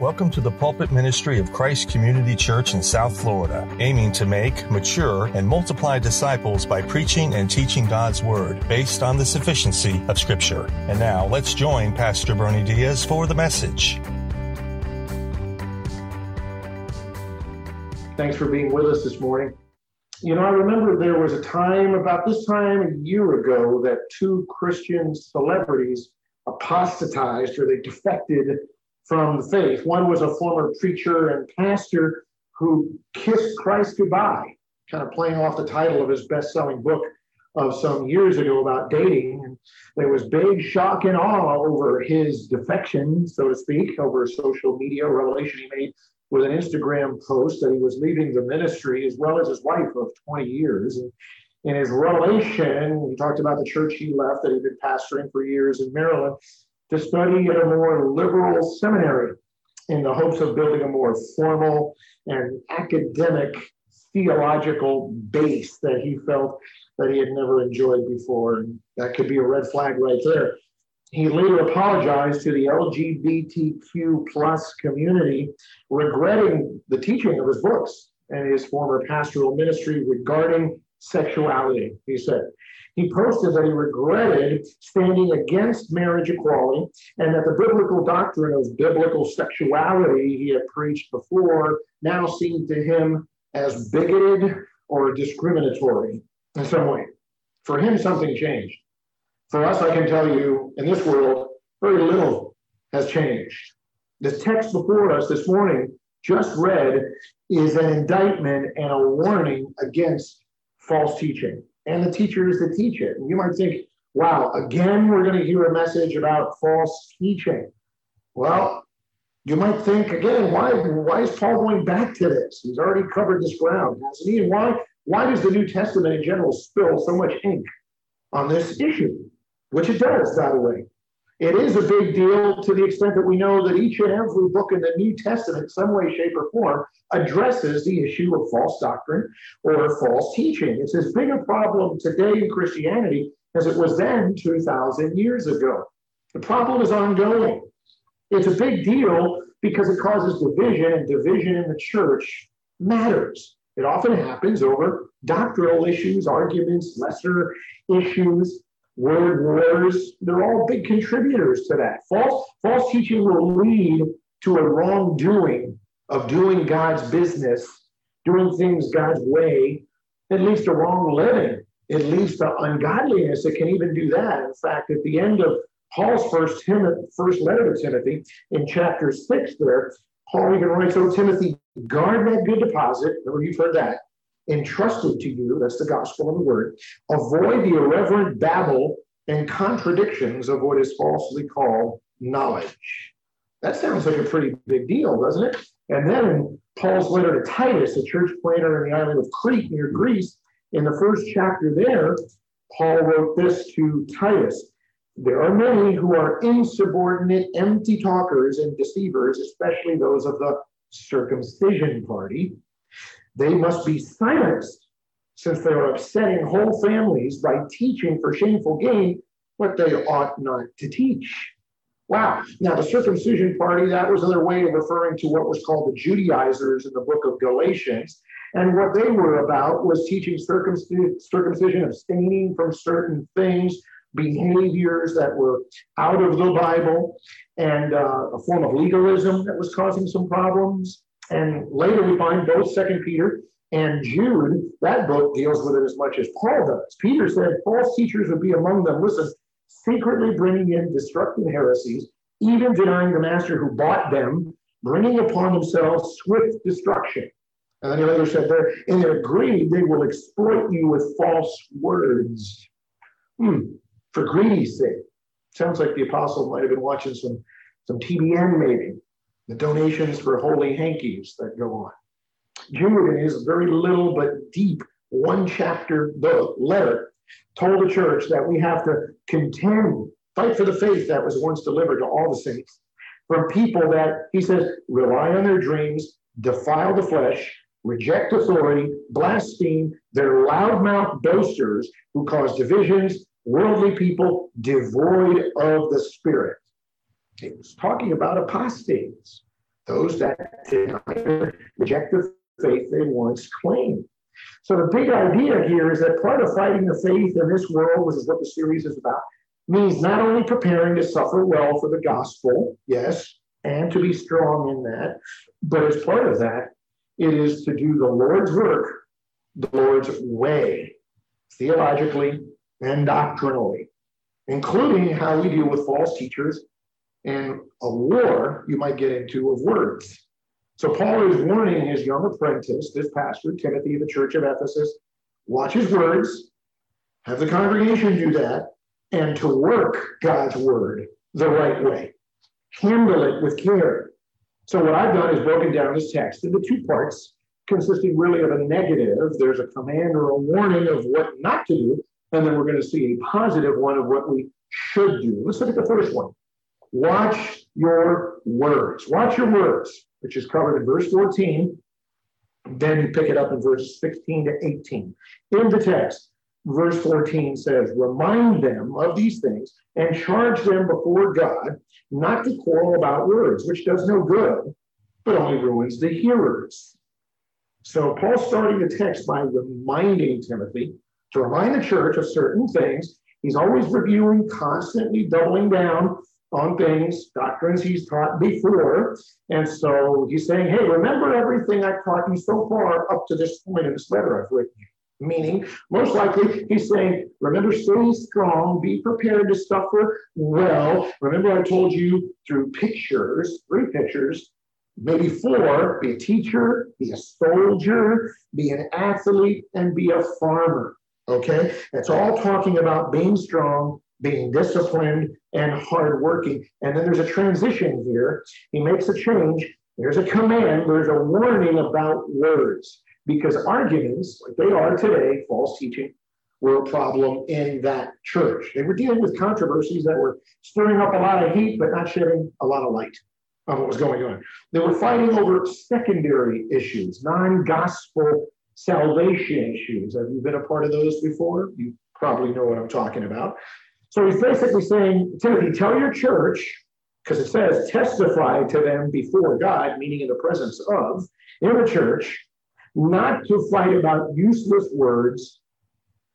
Welcome to the pulpit ministry of Christ Community Church in South Florida, aiming to make, mature, and multiply disciples by preaching and teaching God's Word based on the sufficiency of Scripture. And now let's join Pastor Bernie Diaz for the message. Thanks for being with us this morning. You know, I remember there was a time about this time a year ago that two Christian celebrities apostatized or they defected from the faith. One was a former preacher and pastor who kissed Christ goodbye, kind of playing off the title of his best selling book of some years ago about dating. And there was big shock and awe over his defection, so to speak, over social media revelation he made with an Instagram post that he was leaving the ministry as well as his wife of 20 years. And in his revelation, he talked about the church he left that he'd been pastoring for years in Maryland to study at a more liberal seminary in the hopes of building a more formal and academic theological base that he felt that he had never enjoyed before. And that could be a red flag right there. He later apologized to the LGBTQ plus community, regretting the teaching of his books and his former pastoral ministry regarding sexuality. He said, he posted that he regretted standing against marriage equality and that the biblical doctrine of biblical sexuality he had preached before now seemed to him as bigoted or discriminatory in some way. For him, something changed. For us, I can tell you, in this world, very little has changed. The text before us this morning, just read, is an indictment and a warning against false teaching and the teachers that teach it. And you might think, wow, again, we're going to hear a message about false teaching. Well, you might think again, why, why is Paul going back to this? He's already covered this ground, hasn't he? And why, why does the New Testament in general spill so much ink on this issue? Which it does, by the way. It is a big deal to the extent that we know that each and every book in the New Testament, some way, shape, or form, addresses the issue of false doctrine or false teaching. It's as big a problem today in Christianity as it was then 2,000 years ago. The problem is ongoing. It's a big deal because it causes division, and division in the church matters. It often happens over doctrinal issues, arguments, lesser issues word wars, they're all big contributors to that. False, false teaching will lead to a wrongdoing of doing God's business, doing things God's way. It leads to wrong living. It leads to ungodliness. It can even do that. In fact, at the end of Paul's first, Timothy, first letter to Timothy, in chapter six, there, Paul even writes, "Oh Timothy, guard that good deposit." Remember, you've heard that entrusted to you, that's the gospel of the word, avoid the irreverent babble and contradictions of what is falsely called knowledge. That sounds like a pretty big deal, doesn't it? And then in Paul's letter to Titus, a church planter in the island of Crete near Greece, in the first chapter there, Paul wrote this to Titus. There are many who are insubordinate, empty talkers and deceivers, especially those of the circumcision party they must be silenced, since they are upsetting whole families by teaching for shameful gain what they ought not to teach. Wow. Now, the circumcision party, that was another way of referring to what was called the Judaizers in the book of Galatians. And what they were about was teaching circumcision, abstaining from certain things, behaviors that were out of the Bible, and uh, a form of legalism that was causing some problems. And later we find both Second Peter and Jude, that book deals with it as much as Paul does. Peter said false teachers would be among them, listen, secretly bringing in destructive heresies, even denying the master who bought them, bringing upon themselves swift destruction. And then he later said, there, in their greed, they will exploit you with false words. Hmm, for greedy's sake. Sounds like the apostle might have been watching some, some TBN maybe the donations for holy hankies that go on. Jude, in his very little but deep one chapter book, letter, told the church that we have to contend, fight for the faith that was once delivered to all the saints from people that, he says, rely on their dreams, defile the flesh, reject authority, blaspheme, they're loudmouth boasters who cause divisions, worldly people devoid of the spirit. Was talking about apostates. those that reject the faith they once claimed. So the big idea here is that part of fighting the faith in this world, which is what the series is about, means not only preparing to suffer well for the gospel, yes, and to be strong in that, but as part of that, it is to do the Lord's work the Lord's way, theologically and doctrinally, including how we deal with false teachers and a war you might get into of words. So Paul is warning his young apprentice, this pastor, Timothy of the church of Ephesus, watch his words, have the congregation do that, and to work God's word the right way. Handle it with care. So what I've done is broken down this text into two parts, consisting really of a negative. There's a command or a warning of what not to do, and then we're going to see a positive one of what we should do. Let's look at the first one. Watch your words. Watch your words which is covered in verse 14. Then you pick it up in verse 16 to 18. In the text, verse 14 says, Remind them of these things and charge them before God not to quarrel about words, which does no good, but only ruins the hearers. So Paul's starting the text by reminding Timothy to remind the church of certain things. He's always reviewing, constantly doubling down on things, doctrines he's taught before. And so he's saying, hey, remember everything I've taught you so far up to this point in this letter I've written you. Meaning, most likely, he's saying, remember, stay strong, be prepared to suffer well. Remember, I told you through pictures, three pictures, maybe four be a teacher, be a soldier, be an athlete, and be a farmer. Okay? It's all talking about being strong, being disciplined and hardworking. And then there's a transition here. He makes a change. There's a command, there's a warning about words because arguments, like they are today, false teaching, were a problem in that church. They were dealing with controversies that were stirring up a lot of heat, but not shedding a lot of light on what was going on. They were fighting over secondary issues, non gospel salvation issues. Have you been a part of those before? You probably know what I'm talking about. So he's basically saying, Timothy, tell your church, because it says testify to them before God, meaning in the presence of, in the church, not to fight about useless words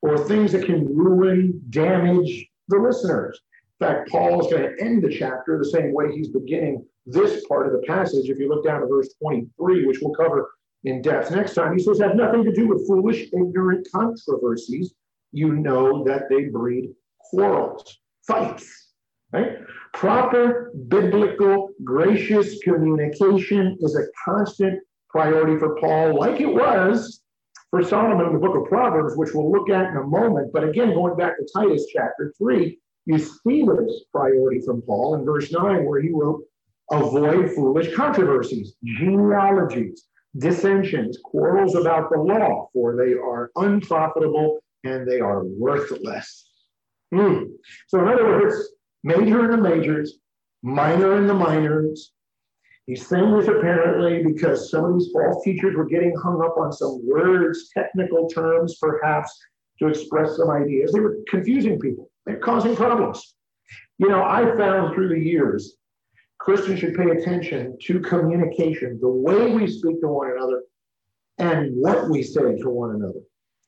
or things that can ruin, damage the listeners. In fact, Paul is going to end the chapter the same way he's beginning this part of the passage. If you look down to verse 23, which we'll cover in depth next time, he says, have nothing to do with foolish, ignorant controversies. You know that they breed quarrels, fights, right? Proper biblical, gracious communication is a constant priority for Paul, like it was for Solomon in the book of Proverbs, which we'll look at in a moment. But again, going back to Titus chapter 3, you see this priority from Paul in verse 9, where he wrote, Avoid foolish controversies, genealogies, dissensions, quarrels about the law, for they are unprofitable and they are worthless. Mm. So, in other words, major in the majors, minor in the minors. He's saying this apparently because some of these false teachers were getting hung up on some words, technical terms, perhaps, to express some ideas. They were confusing people, they're causing problems. You know, I found through the years, Christians should pay attention to communication, the way we speak to one another, and what we say to one another.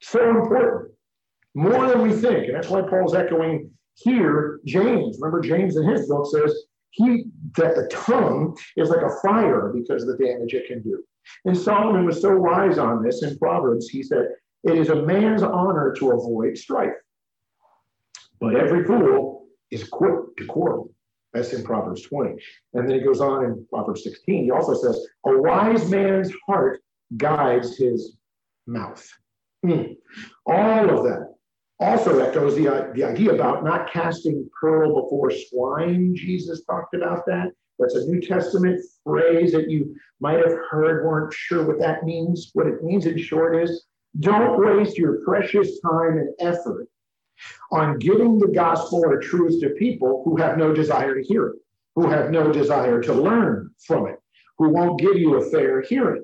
So important more than we think. And that's why Paul's echoing here James. Remember, James in his book says he that the tongue is like a fire because of the damage it can do. And Solomon was so wise on this in Proverbs. He said, It is a man's honor to avoid strife, but every fool is quick to quarrel. That's in Proverbs 20. And then he goes on in Proverbs 16. He also says, A wise man's heart guides his mouth. Hmm. All of that also echoes the, uh, the idea about not casting pearl before swine. Jesus talked about that. That's a New Testament phrase that you might have heard, weren't sure what that means. What it means in short is don't waste your precious time and effort on giving the gospel or truth to people who have no desire to hear it, who have no desire to learn from it, who won't give you a fair hearing.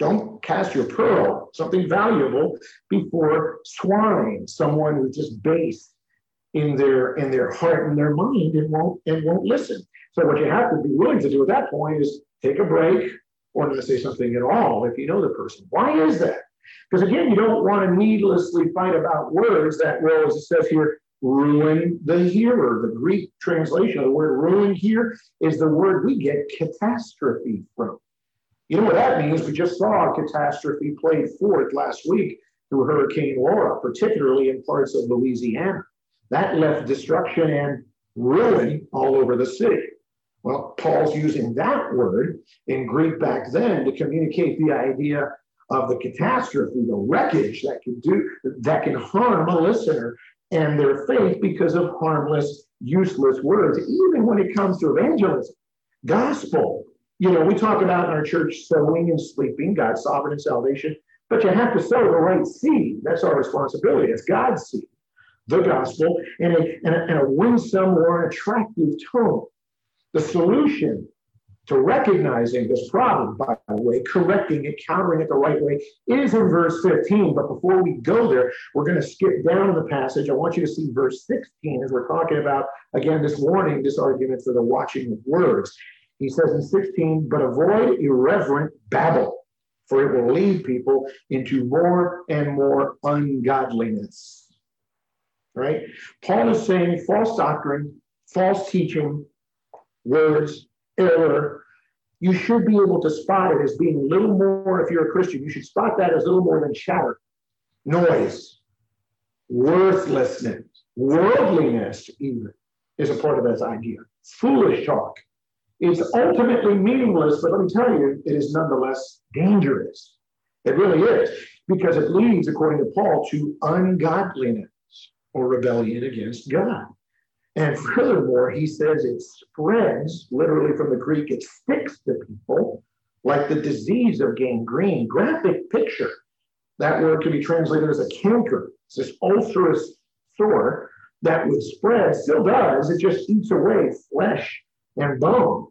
Don't cast your pearl, something valuable, before swine, someone who's just base in their in their heart and their mind and won't and won't listen. So what you have to be willing to do at that point is take a break or not say something at all if you know the person. Why is that? Because again, you don't want to needlessly fight about words that will, as it says here, ruin the hearer. The Greek translation of the word ruin here is the word we get catastrophe from. You know what that means? We just saw a catastrophe played forth last week through Hurricane Laura, particularly in parts of Louisiana. That left destruction and ruin all over the city. Well, Paul's using that word in Greek back then to communicate the idea of the catastrophe, the wreckage that can do that can harm a listener and their faith because of harmless, useless words, even when it comes to evangelism, gospel. You know, we talk about in our church sowing and sleeping, God's sovereign and salvation, but you have to sow the right seed. That's our responsibility. It's God's seed, the gospel, in a, in a, in a winsome or an attractive tone. The solution to recognizing this problem, by the way, correcting it, countering it the right way, is in verse 15. But before we go there, we're going to skip down the passage. I want you to see verse 16 as we're talking about, again, this warning, this argument for the watching of words. He says in 16, but avoid irreverent babble, for it will lead people into more and more ungodliness. Right? Paul is saying false doctrine, false teaching, words, error, you should be able to spot it as being little more, if you're a Christian, you should spot that as little more than chatter, noise, worthlessness, worldliness, even, is a part of this idea. Foolish talk. It's ultimately meaningless, but let me tell you, it is nonetheless dangerous. It really is, because it leads, according to Paul, to ungodliness or rebellion against God. And furthermore, he says it spreads, literally from the Greek, it sticks to people like the disease of gangrene. Graphic picture. That word can be translated as a canker. It's this ulcerous sore that would spread, still does. It just eats away flesh and bone.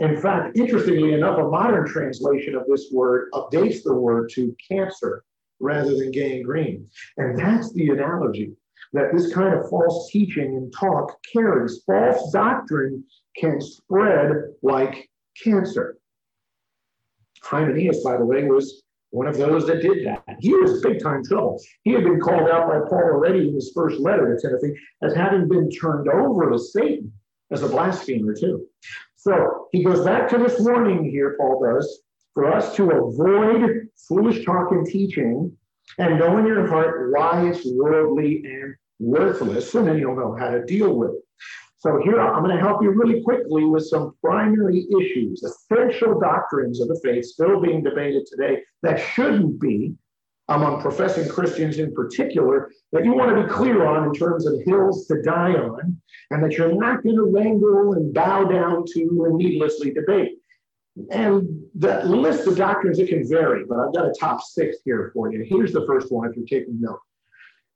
In fact, interestingly enough, a modern translation of this word updates the word to cancer rather than gangrene. And that's the analogy that this kind of false teaching and talk carries. False doctrine can spread like cancer. Hymenaeus, by the way, was one of those that did that. He was big time trouble. He had been called out by Paul already in his first letter to Timothy as having been turned over to Satan as a blasphemer, too. So he goes back to this warning here, Paul does, for us to avoid foolish talk and teaching and know in your heart why it's worldly and worthless, and then you'll know how to deal with it. So here I'm going to help you really quickly with some primary issues, essential doctrines of the faith still being debated today that shouldn't be among professing Christians in particular, that you want to be clear on in terms of hills to die on, and that you're not going to wrangle and bow down to and needlessly debate. And that list of doctrines, it can vary, but I've got a top six here for you. Here's the first one if you're taking note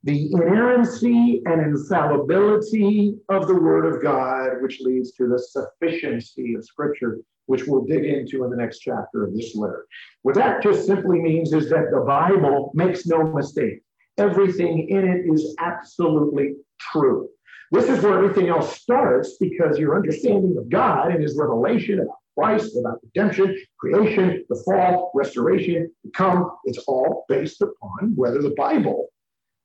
the inerrancy and infallibility of the Word of God, which leads to the sufficiency of Scripture, which we'll dig into in the next chapter of this letter. What that just simply means is that the Bible makes no mistake. Everything in it is absolutely true. This is where everything else starts because your understanding of God and His revelation about Christ, about redemption, creation, the fall, restoration, come, it's all based upon whether the Bible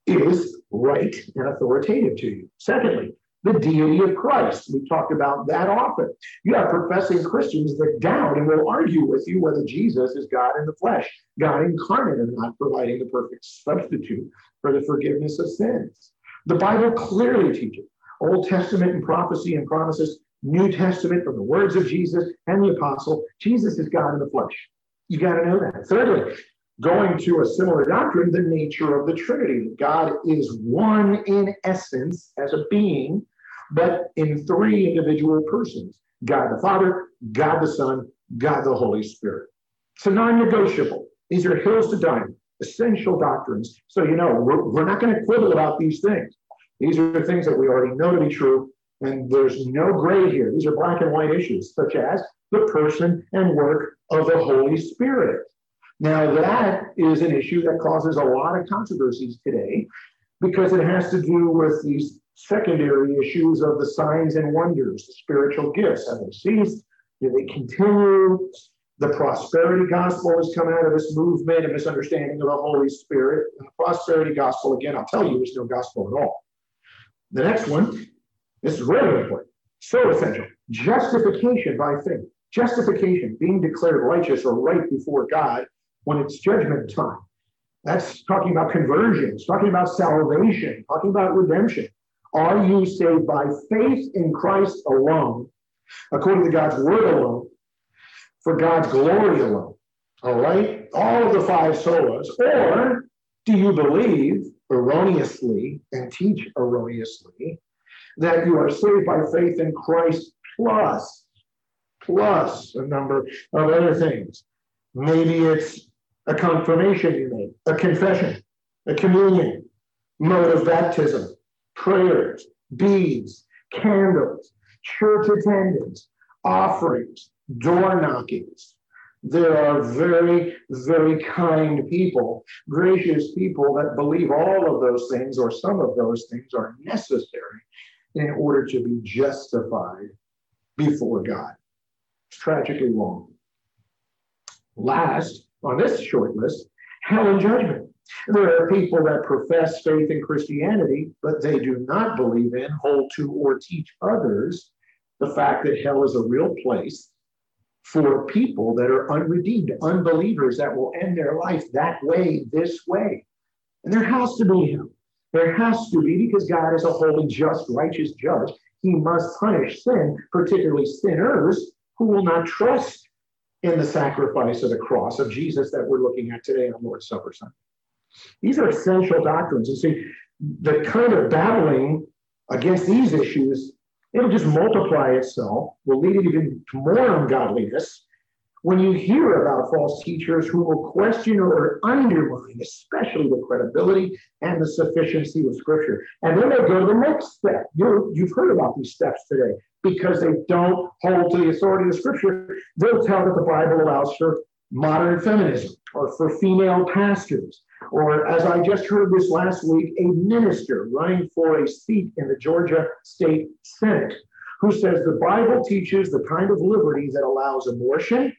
is right and authoritative to you. Secondly, the deity of Christ. We've talked about that often. You have professing Christians that doubt and will argue with you whether Jesus is God in the flesh, God incarnate, and not providing the perfect substitute for the forgiveness of sins. The Bible clearly teaches Old Testament and prophecy and promises, New Testament from the words of Jesus and the apostle, Jesus is God in the flesh. You got to know that. Thirdly, going to a similar doctrine, the nature of the Trinity. God is one in essence as a being, but in three individual persons God the Father, God the Son, God the Holy Spirit. So non negotiable. These are hills to die on, essential doctrines. So, you know, we're, we're not going to quibble about these things. These are the things that we already know to be true, and there's no gray here. These are black and white issues, such as the person and work of the Holy Spirit. Now, that is an issue that causes a lot of controversies today because it has to do with these secondary issues of the signs and wonders, the spiritual gifts. Have they ceased? Do they continue? The prosperity gospel has come out of this movement, a misunderstanding of the Holy Spirit. The prosperity gospel, again, I'll tell you, is no gospel at all. The next one, this is really important, so essential. Justification by faith. Justification, being declared righteous or right before God when it's judgment time. That's talking about conversion, it's talking about salvation, talking about redemption. Are you saved by faith in Christ alone, according to God's word alone, for God's glory alone? All right? All of the five solas. Or do you believe erroneously and teach erroneously that you are saved by faith in Christ plus, plus a number of other things? Maybe it's a confirmation you made, a confession, a communion, mode of baptism, prayers, beads, candles, church attendance, offerings, door knockings. There are very, very kind people, gracious people that believe all of those things or some of those things are necessary in order to be justified before God. It's tragically wrong. Last on this short list, hell and judgment. There are people that profess faith in Christianity, but they do not believe in, hold to, or teach others the fact that hell is a real place for people that are unredeemed, unbelievers that will end their life that way, this way. And there has to be. There has to be because God is a holy, just, righteous judge. He must punish sin, particularly sinners who will not trust in the sacrifice of the cross of Jesus that we're looking at today on Lord's Supper Sunday. These are essential doctrines. And see, the kind of battling against these issues, it'll just multiply itself, will lead it even to more ungodliness. When you hear about false teachers who will question or undermine, especially the credibility and the sufficiency of Scripture, and then they go to the next step. you you've heard about these steps today because they don't hold to the authority of Scripture. They'll tell that the Bible allows for modern feminism or for female pastors or, as I just heard this last week, a minister running for a seat in the Georgia State Senate who says the Bible teaches the kind of liberty that allows abortion,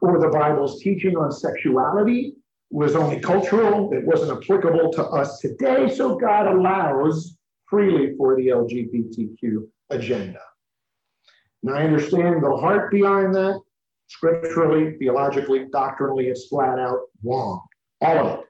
or the Bible's teaching on sexuality was only cultural, it wasn't applicable to us today, so God allows freely for the LGBTQ agenda. Now, I understand the heart behind that. Scripturally, theologically, doctrinally, it's flat out wrong. All of it.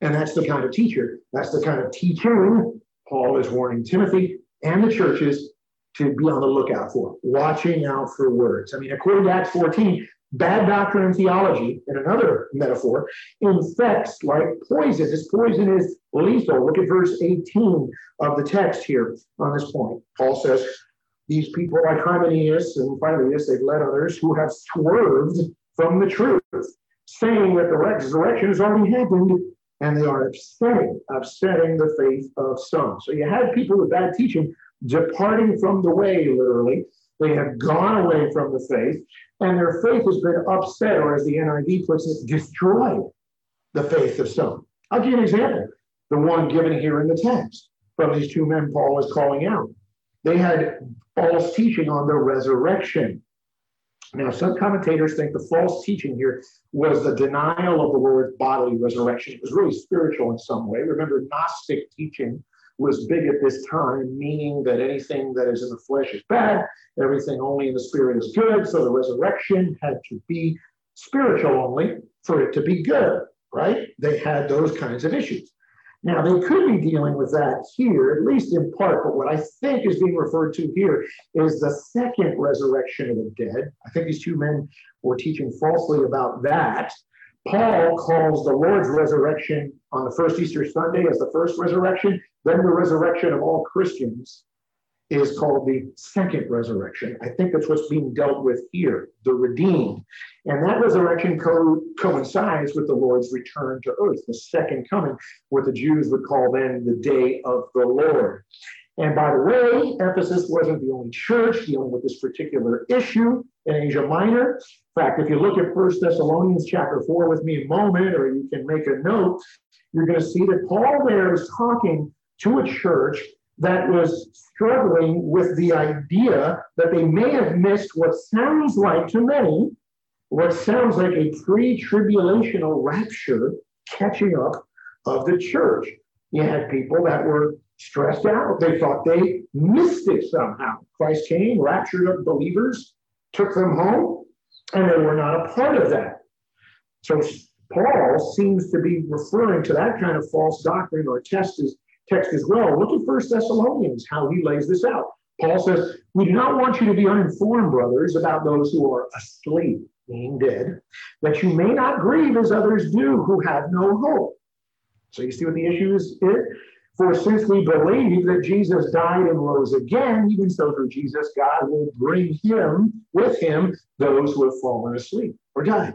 And that's the kind of teacher, that's the kind of teaching Paul is warning Timothy and the churches to be on the lookout for, watching out for words. I mean, according to Acts 14, bad doctrine and theology, in another metaphor, infects like poison. This poison is lethal. Look at verse 18 of the text here on this point. Paul says, These people, like Hymenaeus and Philetus, they've led others who have swerved from the truth, saying that the resurrection has already happened and they are upsetting, upsetting the faith of some. So you had people with bad teaching departing from the way, literally. They have gone away from the faith, and their faith has been upset, or as the NIV puts it, destroyed the faith of some. I'll give you an example. The one given here in the text from these two men Paul is calling out. They had false teaching on the resurrection. Now, some commentators think the false teaching here was the denial of the word bodily resurrection. It was really spiritual in some way. Remember, Gnostic teaching was big at this time, meaning that anything that is in the flesh is bad, everything only in the spirit is good. So the resurrection had to be spiritual only for it to be good, right? They had those kinds of issues. Now, they could be dealing with that here, at least in part, but what I think is being referred to here is the second resurrection of the dead. I think these two men were teaching falsely about that. Paul calls the Lord's resurrection on the first Easter Sunday as the first resurrection, then the resurrection of all Christians is called the second resurrection. I think that's what's being dealt with here, the redeemed. And that resurrection co- coincides with the Lord's return to earth, the second coming, what the Jews would call then the day of the Lord. And by the way, Ephesus wasn't the only church dealing with this particular issue in Asia Minor. In fact, if you look at First Thessalonians chapter 4 with me a moment, or you can make a note, you're going to see that Paul there is talking to a church that was struggling with the idea that they may have missed what sounds like to many, what sounds like a pre tribulational rapture catching up of the church. You had people that were stressed out. They thought they missed it somehow. Christ came, raptured up believers, took them home, and they were not a part of that. So Paul seems to be referring to that kind of false doctrine or test as, text as well. Look at First Thessalonians, how he lays this out. Paul says, We do not want you to be uninformed, brothers, about those who are asleep, being dead, that you may not grieve as others do who have no hope. So you see what the issue is? For since we believe that Jesus died and rose again, even so through Jesus, God will bring him with him those who have fallen asleep or died.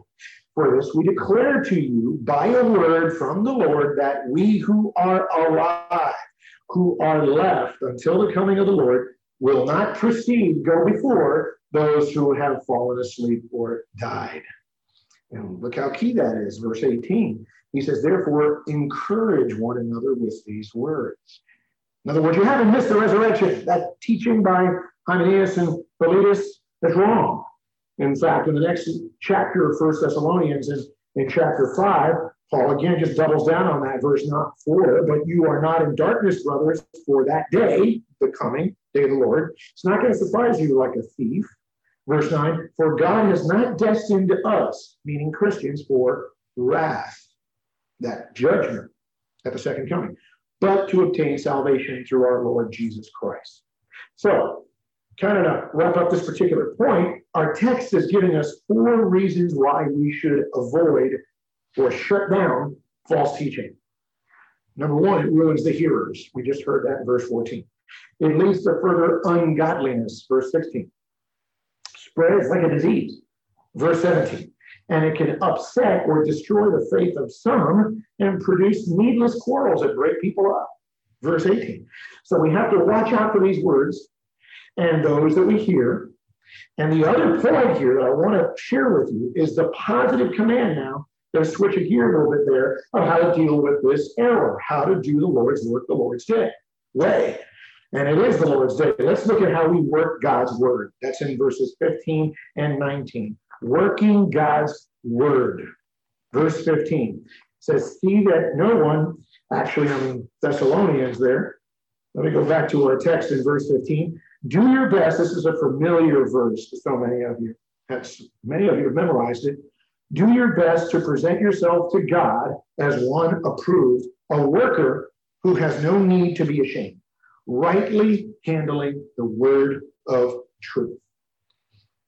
For this we declare to you by a word from the Lord that we who are alive, who are left until the coming of the Lord, will not proceed, go before those who have fallen asleep or died. And look how key that is, verse 18. He says, therefore, encourage one another with these words. In other words, you haven't missed the resurrection. That teaching by Hymenaeus and Philetus is wrong. In fact, in the next chapter of First Thessalonians, in, in chapter 5, Paul again just doubles down on that verse, not four, but you are not in darkness, brothers, for that day, the coming day of the Lord. It's not going to surprise you like a thief. Verse 9, for God has not destined us, meaning Christians, for wrath that judgment at the second coming, but to obtain salvation through our Lord Jesus Christ. So, kind of to wrap up this particular point, our text is giving us four reasons why we should avoid or shut down false teaching. Number one, it ruins the hearers. We just heard that in verse 14. It leads to further ungodliness, verse 16. Spreads like a disease, verse 17 and it can upset or destroy the faith of some and produce needless quarrels that break people up. Verse 18. So we have to watch out for these words and those that we hear. And the other point here that I want to share with you is the positive command now. Let's switch it here a little bit there of how to deal with this error, how to do the Lord's work the Lord's day way. And it is the Lord's day. Let's look at how we work God's word. That's in verses 15 and 19 working God's word. Verse 15 says, See that no one, actually, I mean, Thessalonians there. Let me go back to our text in verse 15. Do your best. This is a familiar verse to so many of you. That's, many of you have memorized it. Do your best to present yourself to God as one approved, a worker who has no need to be ashamed, rightly handling the word of truth.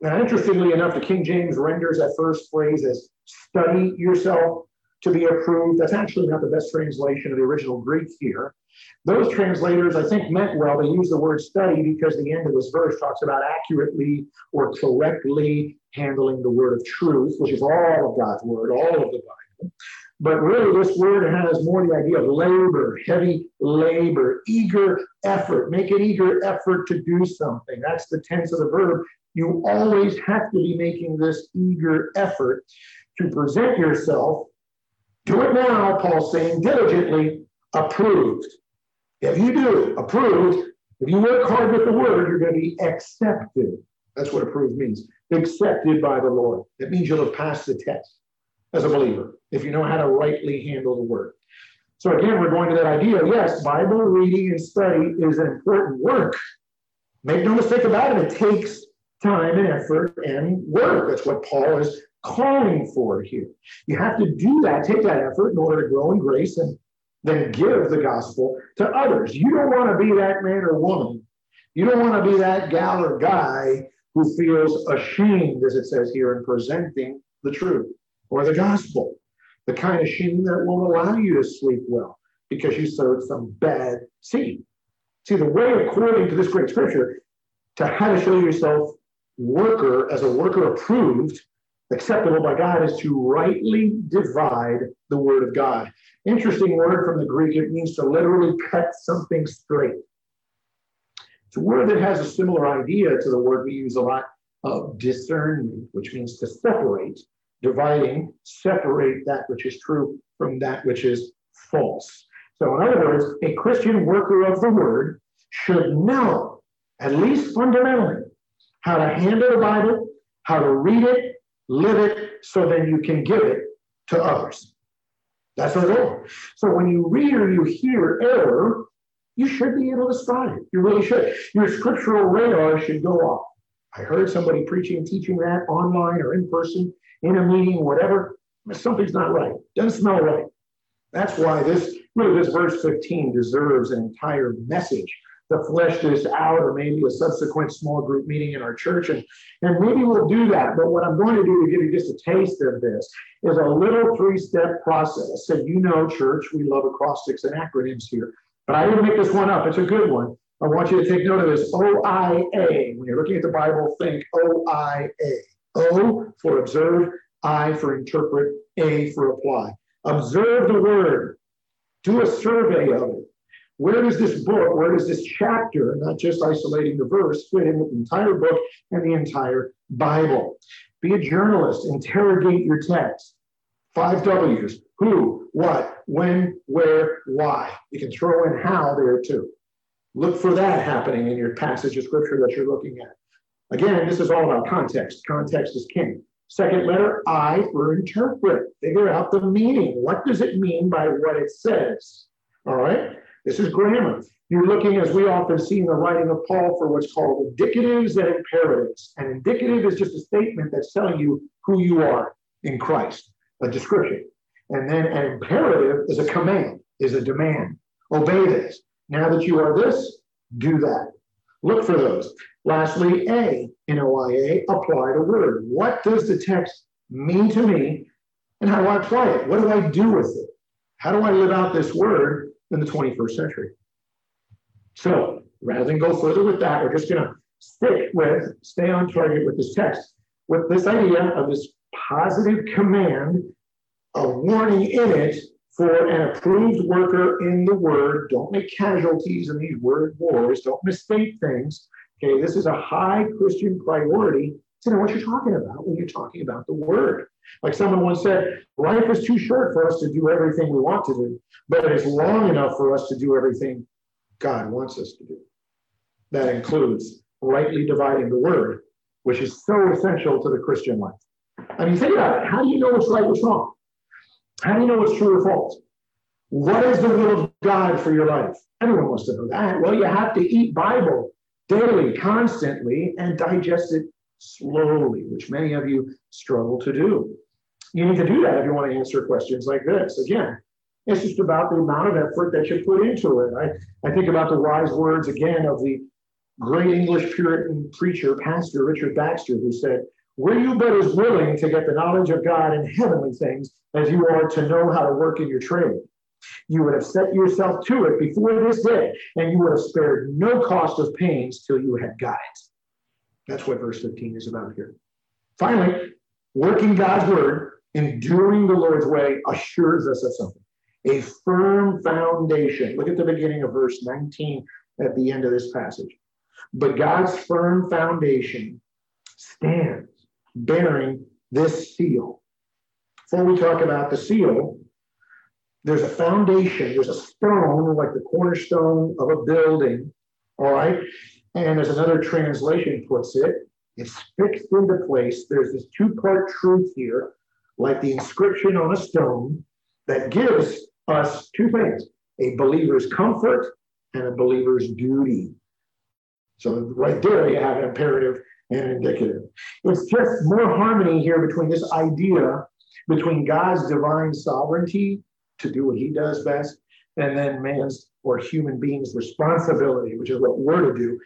Now, interestingly enough, the King James renders that first phrase as study yourself to be approved. That's actually not the best translation of the original Greek here. Those translators, I think, meant well. They use the word study because the end of this verse talks about accurately or correctly handling the word of truth, which is all of God's word, all of the Bible. But really, this word has more the idea of labor, heavy labor, eager effort. Make an eager effort to do something. That's the tense of the verb you always have to be making this eager effort to present yourself. Do it now, Paul's saying, diligently approved. If you do approved, if you work hard with the word, you're going to be accepted. That's what approved means. Accepted by the Lord. That means you'll have passed the test as a believer if you know how to rightly handle the word. So again, we're going to that idea. Yes, Bible reading and study is an important work. Make no mistake about it, it takes time and effort and work. That's what Paul is calling for here. You have to do that, take that effort in order to grow in grace and then give the gospel to others. You don't want to be that man or woman. You don't want to be that gal or guy who feels ashamed, as it says here, in presenting the truth or the gospel. The kind of shame that won't allow you to sleep well because you sowed some bad seed. See, the way, according to this great scripture, to how to show yourself worker, as a worker approved, acceptable by God, is to rightly divide the word of God. Interesting word from the Greek, it means to literally cut something straight. It's a word that has a similar idea to the word we use a lot of discernment, which means to separate, dividing, separate that which is true from that which is false. So, in other words, a Christian worker of the word should know, at least fundamentally, how to handle the Bible, how to read it, live it, so then you can give it to others. That's our goal. So when you read or you hear error, you should be able to spot it. You really should. Your scriptural radar should go off. I heard somebody preaching, teaching that online or in person, in a meeting, whatever. Something's not right. Doesn't smell right. That's why this really this verse 15 deserves an entire message to flesh this out, or maybe a subsequent small group meeting in our church. And, and maybe we'll do that. But what I'm going to do to give you just a taste of this is a little three step process. So, you know, church, we love acrostics and acronyms here. But I didn't make this one up, it's a good one. I want you to take note of this OIA. When you're looking at the Bible, think OIA. O for observe, I for interpret, A for apply. Observe the word, do a survey of it. Where does this book, where does this chapter, not just isolating the verse, fit in with the entire book and the entire Bible? Be a journalist, interrogate your text. Five W's who, what, when, where, why. You can throw in how there too. Look for that happening in your passage of scripture that you're looking at. Again, this is all about context. Context is king. Second letter, I for interpret. Figure out the meaning. What does it mean by what it says? All right. This is grammar. You're looking, as we often see in the writing of Paul, for what's called indicatives and imperatives. An indicative is just a statement that's telling you who you are in Christ, a description. And then an imperative is a command, is a demand. Obey this. Now that you are this, do that. Look for those. Lastly, A in OIA, apply the word. What does the text mean to me? And how do I apply it? What do I do with it? How do I live out this word in the 21st century. So rather than go further with that, we're just going to stick with, stay on target with this text, with this idea of this positive command, a warning in it for an approved worker in the word. Don't make casualties in these word wars. Don't mistake things. Okay, this is a high Christian priority to know what you're talking about when you're talking about the word. Like someone once said, life is too short for us to do everything we want to do, but it is long enough for us to do everything God wants us to do. That includes rightly dividing the word, which is so essential to the Christian life. I mean, think about it. How do you know what's right, what's wrong? How do you know what's true or false? What is the will of God for your life? Everyone wants to know that. Well, you have to eat Bible daily, constantly, and digest it slowly, which many of you struggle to do. You need to do that if you want to answer questions like this. Again, it's just about the amount of effort that you put into it. I, I think about the wise words again of the great English Puritan preacher, pastor Richard Baxter, who said, Were you but as willing to get the knowledge of God and heavenly things as you are to know how to work in your trade? You would have set yourself to it before this day, and you would have spared no cost of pains till you had got it. That's what verse 15 is about here. Finally, working God's word and doing the Lord's way assures us of something a firm foundation. Look at the beginning of verse 19 at the end of this passage. But God's firm foundation stands bearing this seal. Before we talk about the seal, there's a foundation, there's a stone, like the cornerstone of a building, all right? And as another translation puts it, it's fixed into place. There's this two part truth here, like the inscription on a stone, that gives us two things a believer's comfort and a believer's duty. So, right there, you have an imperative and an indicative. It's just more harmony here between this idea between God's divine sovereignty to do what he does best and then man's or human beings' responsibility, which is what we're to do.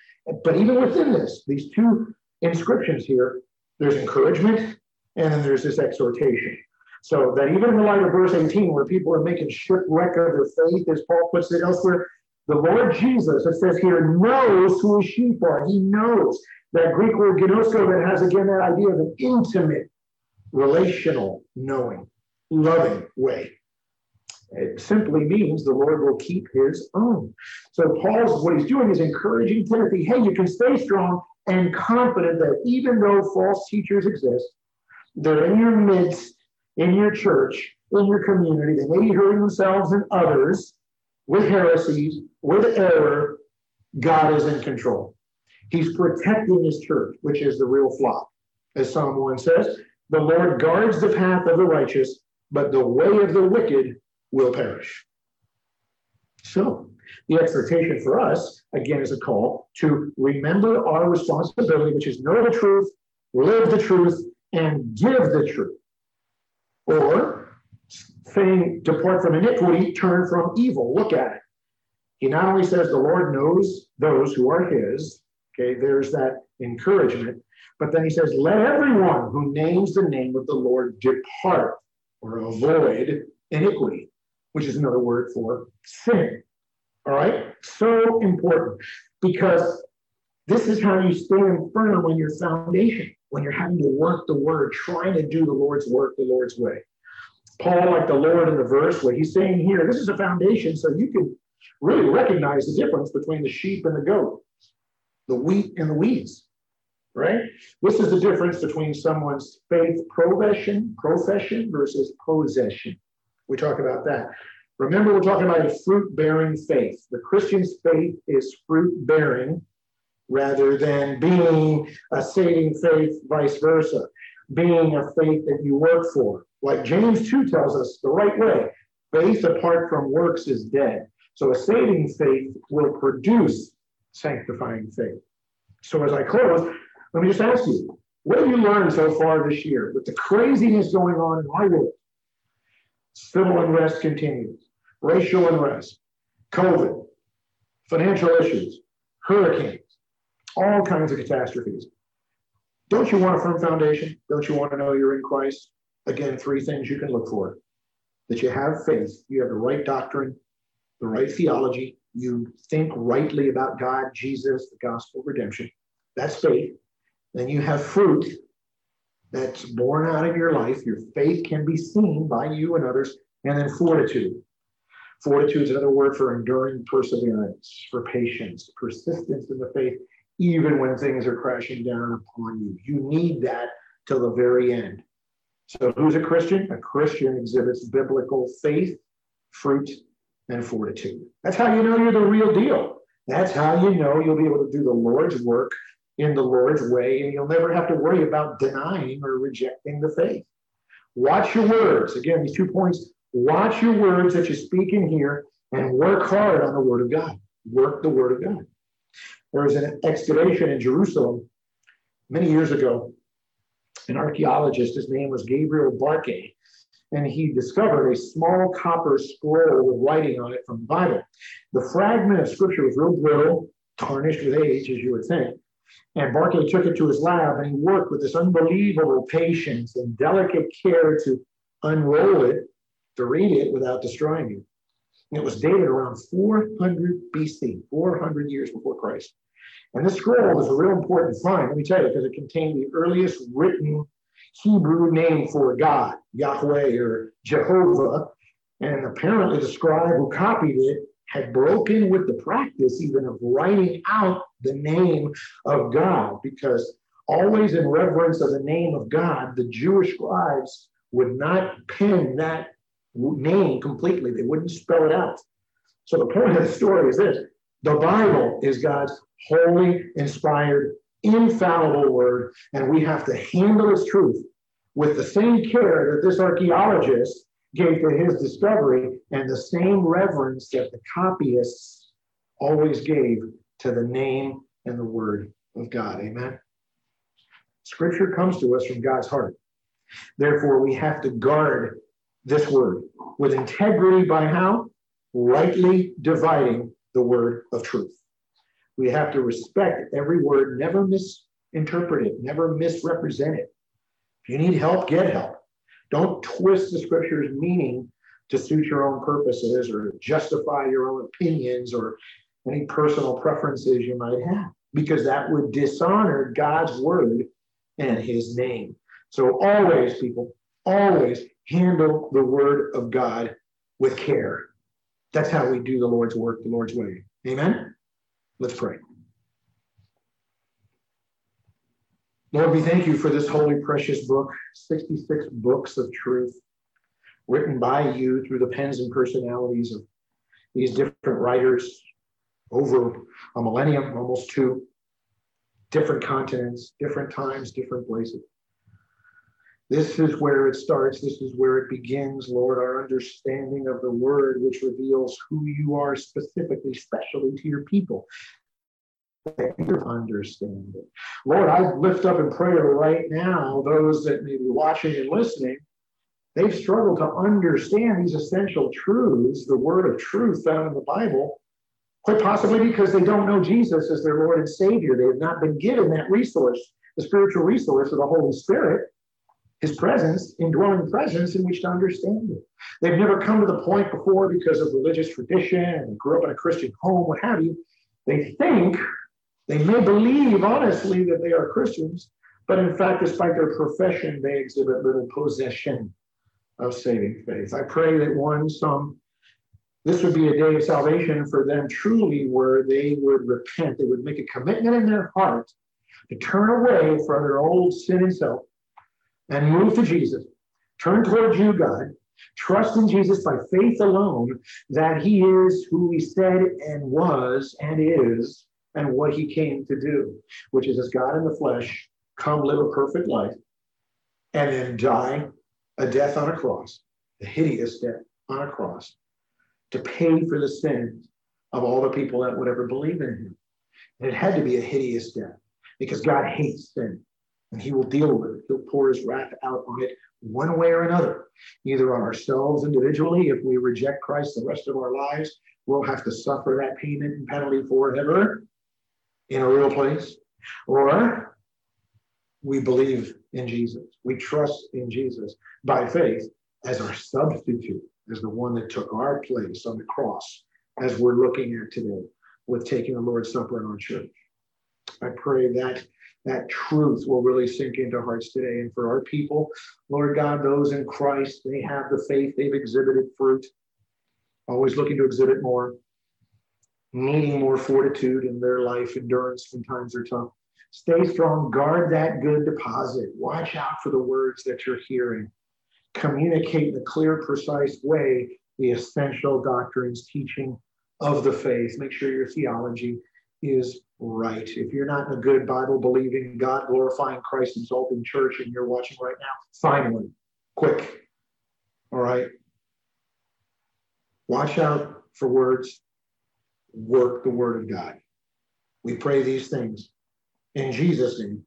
But even within this, these two inscriptions here, there's encouragement and then there's this exhortation. So that even in the light of verse 18, where people are making shipwreck of their faith, as Paul puts it elsewhere, the Lord Jesus, it says here, knows who his sheep are. He knows that Greek word ginosko that has again that idea of an intimate, relational, knowing, loving way. It simply means the Lord will keep his own. So Paul's what he's doing is encouraging Timothy, hey, you can stay strong and confident that even though false teachers exist, they're in your midst, in your church, in your community. They may be hurting themselves and others with heresies, with error, God is in control. He's protecting his church, which is the real flock. As Psalm 1 says, the Lord guards the path of the righteous, but the way of the wicked will perish. So, the exhortation for us, again, is a call to remember our responsibility, which is know the truth, live the truth, and give the truth. Or, saying, depart from iniquity, turn from evil. Look at it. He not only says the Lord knows those who are his, okay, there's that encouragement, but then he says, let everyone who names the name of the Lord depart or avoid iniquity, which is another word for sin. All right? So important because this is how you stand firm on your foundation when you're having to work the word, trying to do the Lord's work the Lord's way. Paul, like the Lord in the verse, what he's saying here, this is a foundation so you can really recognize the difference between the sheep and the goat, the wheat and the weeds, right? This is the difference between someone's faith profession, profession versus possession. We talk about that. Remember, we're talking about a fruit bearing faith. The Christian's faith is fruit bearing rather than being a saving faith, vice versa, being a faith that you work for. Like James 2 tells us the right way faith apart from works is dead. So a saving faith will produce sanctifying faith. So as I close, let me just ask you, what have you learned so far this year with the craziness going on in our world? Civil unrest continues racial unrest, COVID, financial issues, hurricanes, all kinds of catastrophes. Don't you want a firm foundation? Don't you want to know you're in Christ? Again, three things you can look for that you have faith, you have the right doctrine, the right theology, you think rightly about God, Jesus, the gospel, redemption. That's faith. Then you have fruit that's born out of your life. Your faith can be seen by you and others. And then fortitude. Fortitude is another word for enduring perseverance, for patience, persistence in the faith, even when things are crashing down upon you. You need that till the very end. So, who's a Christian? A Christian exhibits biblical faith, fruit, and fortitude. That's how you know you're the real deal. That's how you know you'll be able to do the Lord's work in the Lord's way, and you'll never have to worry about denying or rejecting the faith. Watch your words. Again, these two points Watch your words that you speak in here and work hard on the word of God. Work the word of God. There was an excavation in Jerusalem many years ago. An archaeologist, his name was Gabriel Barkay, and he discovered a small copper scroll with writing on it from the Bible. The fragment of scripture was real brittle, tarnished with age, as you would think. And Barkay took it to his lab and he worked with this unbelievable patience and delicate care to unroll it to read it without destroying it. And it was dated around 400 BC, 400 years before Christ. And this scroll was a real important find, let me tell you, because it contained the earliest written Hebrew name for God, Yahweh or Jehovah. And apparently the scribe who copied it had broken with the practice even of writing out the name of God, because always in reverence of the name of God, the Jewish scribes would not pen that name completely. They wouldn't spell it out. So the point of the story is this the Bible is God's holy, inspired, infallible word, and we have to handle its truth with the same care that this archaeologist gave to his discovery and the same reverence that the copyists always gave to the name and the word of God. Amen. Scripture comes to us from God's heart. Therefore, we have to guard this word with integrity by how? Rightly dividing the word of truth. We have to respect every word, never misinterpret it, never misrepresent it. If you need help, get help. Don't twist the scripture's meaning to suit your own purposes or justify your own opinions or any personal preferences you might have, because that would dishonor God's word and his name. So, always, people, always handle the word of God with care. That's how we do the Lord's work the Lord's way. Amen? Let's pray. Lord, we thank you for this holy, precious book, 66 books of truth written by you through the pens and personalities of these different writers over a millennium, almost two, different continents, different times, different places. This is where it starts. This is where it begins, Lord, our understanding of the word, which reveals who you are specifically, specially to your people. Understand it. Lord, I lift up in prayer right now those that may be watching and listening. They've struggled to understand these essential truths, the word of truth found in the Bible, quite possibly because they don't know Jesus as their Lord and Savior. They have not been given that resource, the spiritual resource of the Holy Spirit his presence, indwelling presence in which to understand it. They've never come to the point before because of religious tradition and grew up in a Christian home, what have you. They think, they may believe honestly that they are Christians, but in fact, despite their profession, they exhibit little possession of saving faith. I pray that one, some, this would be a day of salvation for them truly, where they would repent, they would make a commitment in their heart to turn away from their old sin and self and move to Jesus, turn towards you, God, trust in Jesus by faith alone that he is who he said and was and is and what he came to do, which is as God in the flesh, come live a perfect life and then die a death on a cross, a hideous death on a cross, to pay for the sins of all the people that would ever believe in him. And it had to be a hideous death because God hates sin and he will deal with it. He'll pour his wrath out on it one way or another, either on ourselves individually. If we reject Christ the rest of our lives, we'll have to suffer that payment and penalty forever in a real place. Or we believe in Jesus. We trust in Jesus by faith as our substitute, as the one that took our place on the cross, as we're looking at today with taking the Lord's Supper in our church. I pray that that truth will really sink into hearts today. And for our people, Lord God, those in Christ, they have the faith, they've exhibited fruit, always looking to exhibit more, needing more fortitude in their life, endurance when times are tough. Stay strong, guard that good deposit. Watch out for the words that you're hearing. Communicate in a clear, precise way the essential doctrines, teaching of the faith. Make sure your theology is right. If you're not in a good Bible believing, God glorifying, Christ exalting church and you're watching right now, finally, quick. All right. Watch out for words, work the word of God. We pray these things in Jesus' name.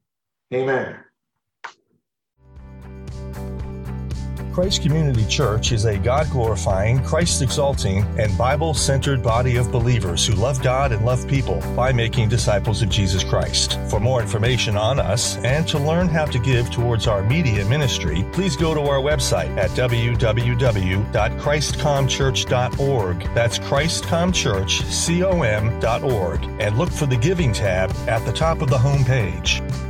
Amen. Christ Community Church is a God glorifying, Christ exalting, and Bible centered body of believers who love God and love people by making disciples of Jesus Christ. For more information on us and to learn how to give towards our media ministry, please go to our website at www.christcomchurch.org. That's christcomchurch.com.org and look for the giving tab at the top of the homepage.